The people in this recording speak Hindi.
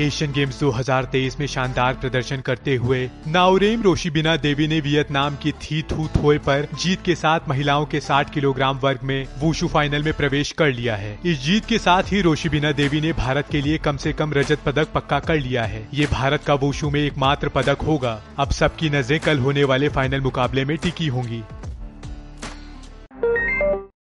एशियन गेम्स 2023 में शानदार प्रदर्शन करते हुए नाउरेम रोशिबिना देवी ने वियतनाम की थी थू थोए पर जीत के साथ महिलाओं के 60 किलोग्राम वर्ग में वुशु फाइनल में प्रवेश कर लिया है। इस जीत के साथ ही रोशिबिना देवी ने भारत के लिए कम से कम रजत पदक पक्का कर लिया है। ये भारत का वुशु में एकमात्र पदक होगा। अब सबकी नज़रें कल होने वाले फाइनल मुकाबले में टिकी होंगी।